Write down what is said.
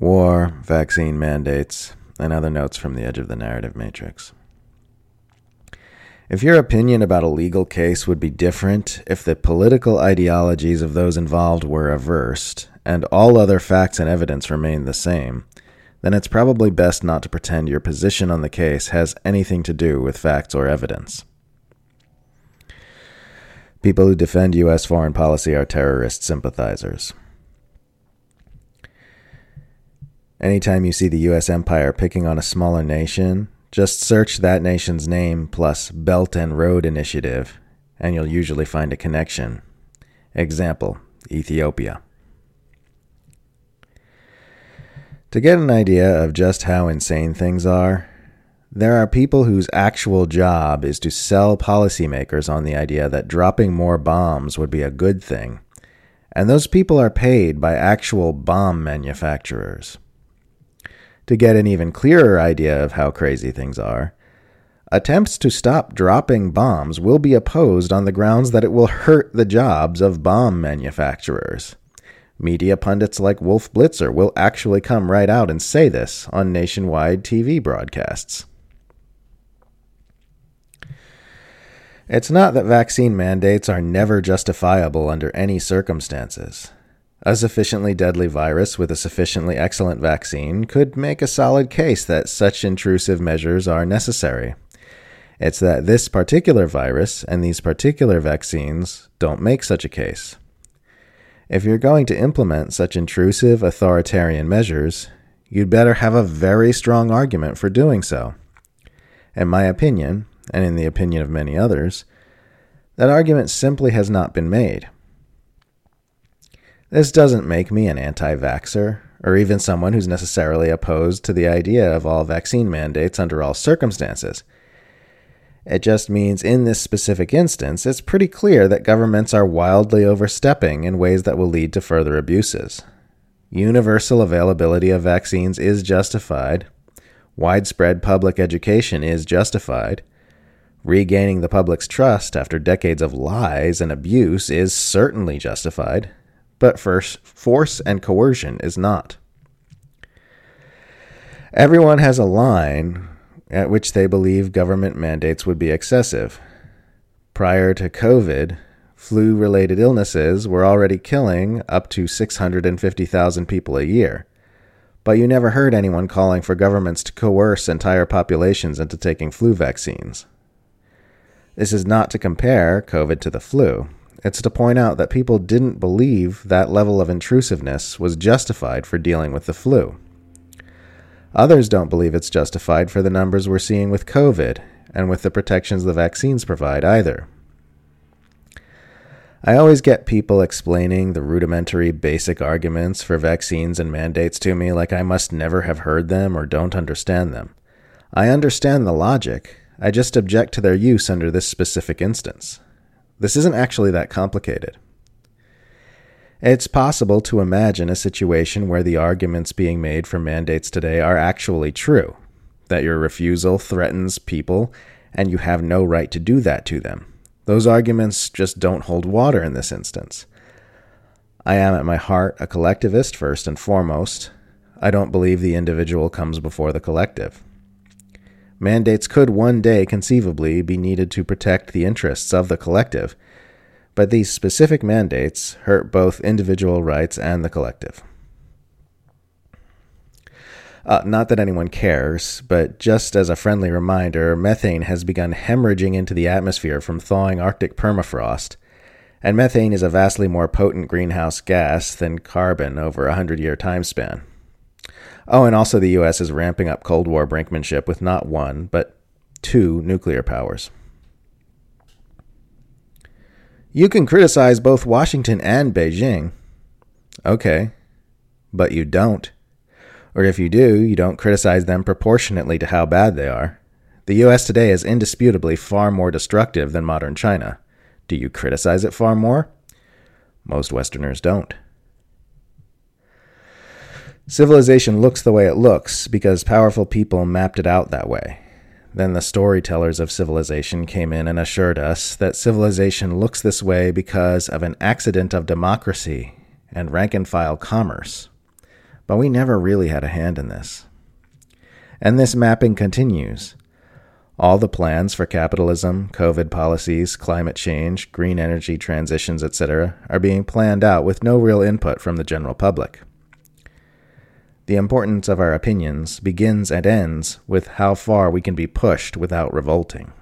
war, vaccine mandates, and other notes from the edge of the narrative matrix. If your opinion about a legal case would be different if the political ideologies of those involved were reversed and all other facts and evidence remained the same, then it's probably best not to pretend your position on the case has anything to do with facts or evidence. People who defend U.S. foreign policy are terrorist sympathizers. Anytime you see the U.S. empire picking on a smaller nation, just search that nation's name plus Belt and Road Initiative, and you'll usually find a connection. Example Ethiopia. To get an idea of just how insane things are, there are people whose actual job is to sell policymakers on the idea that dropping more bombs would be a good thing, and those people are paid by actual bomb manufacturers. To get an even clearer idea of how crazy things are, attempts to stop dropping bombs will be opposed on the grounds that it will hurt the jobs of bomb manufacturers. Media pundits like Wolf Blitzer will actually come right out and say this on nationwide TV broadcasts. It's not that vaccine mandates are never justifiable under any circumstances. A sufficiently deadly virus with a sufficiently excellent vaccine could make a solid case that such intrusive measures are necessary. It's that this particular virus and these particular vaccines don't make such a case. If you're going to implement such intrusive authoritarian measures, you'd better have a very strong argument for doing so. In my opinion, and in the opinion of many others, that argument simply has not been made. This doesn't make me an anti vaxxer, or even someone who's necessarily opposed to the idea of all vaccine mandates under all circumstances. It just means in this specific instance, it's pretty clear that governments are wildly overstepping in ways that will lead to further abuses. Universal availability of vaccines is justified. Widespread public education is justified. Regaining the public's trust after decades of lies and abuse is certainly justified but first, force and coercion is not. Everyone has a line at which they believe government mandates would be excessive. Prior to COVID, flu related illnesses were already killing up to 650,000 people a year. But you never heard anyone calling for governments to coerce entire populations into taking flu vaccines. This is not to compare COVID to the flu. It's to point out that people didn't believe that level of intrusiveness was justified for dealing with the flu. Others don't believe it's justified for the numbers we're seeing with COVID and with the protections the vaccines provide either. I always get people explaining the rudimentary basic arguments for vaccines and mandates to me like I must never have heard them or don't understand them. I understand the logic, I just object to their use under this specific instance. This isn't actually that complicated. It's possible to imagine a situation where the arguments being made for mandates today are actually true, that your refusal threatens people and you have no right to do that to them. Those arguments just don't hold water in this instance. I am at my heart a collectivist first and foremost. I don't believe the individual comes before the collective. Mandates could one day conceivably be needed to protect the interests of the collective, but these specific mandates hurt both individual rights and the collective. Uh, not that anyone cares, but just as a friendly reminder, methane has begun hemorrhaging into the atmosphere from thawing Arctic permafrost, and methane is a vastly more potent greenhouse gas than carbon over a hundred year time span. Oh, and also the U.S. is ramping up Cold War brinkmanship with not one, but two nuclear powers. You can criticize both Washington and Beijing. Okay, but you don't. Or if you do, you don't criticize them proportionately to how bad they are. The US today is indisputably far more destructive than modern China. Do you criticize it far more? Most Westerners don't. Civilization looks the way it looks because powerful people mapped it out that way. Then the storytellers of civilization came in and assured us that civilization looks this way because of an accident of democracy and rank and file commerce. But we never really had a hand in this. And this mapping continues. All the plans for capitalism, COVID policies, climate change, green energy transitions, etc., are being planned out with no real input from the general public. The importance of our opinions begins and ends with how far we can be pushed without revolting.